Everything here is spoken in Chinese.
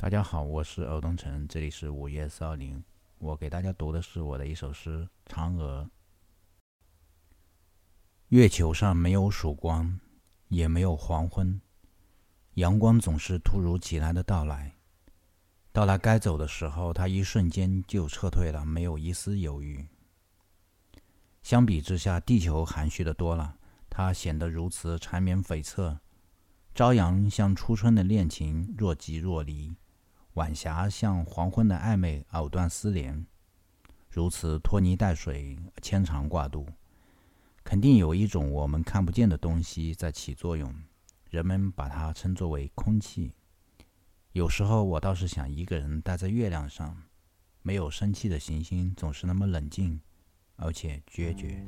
大家好，我是欧东城，这里是午夜四二零。我给大家读的是我的一首诗《嫦娥》。月球上没有曙光，也没有黄昏，阳光总是突如其来的到来。到了该走的时候，它一瞬间就撤退了，没有一丝犹豫。相比之下，地球含蓄的多了，它显得如此缠绵悱恻。朝阳像初春的恋情，若即若离。晚霞像黄昏的暧昧，藕断丝连，如此拖泥带水，牵肠挂肚。肯定有一种我们看不见的东西在起作用，人们把它称作为空气。有时候我倒是想一个人待在月亮上，没有生气的行星总是那么冷静，而且决绝。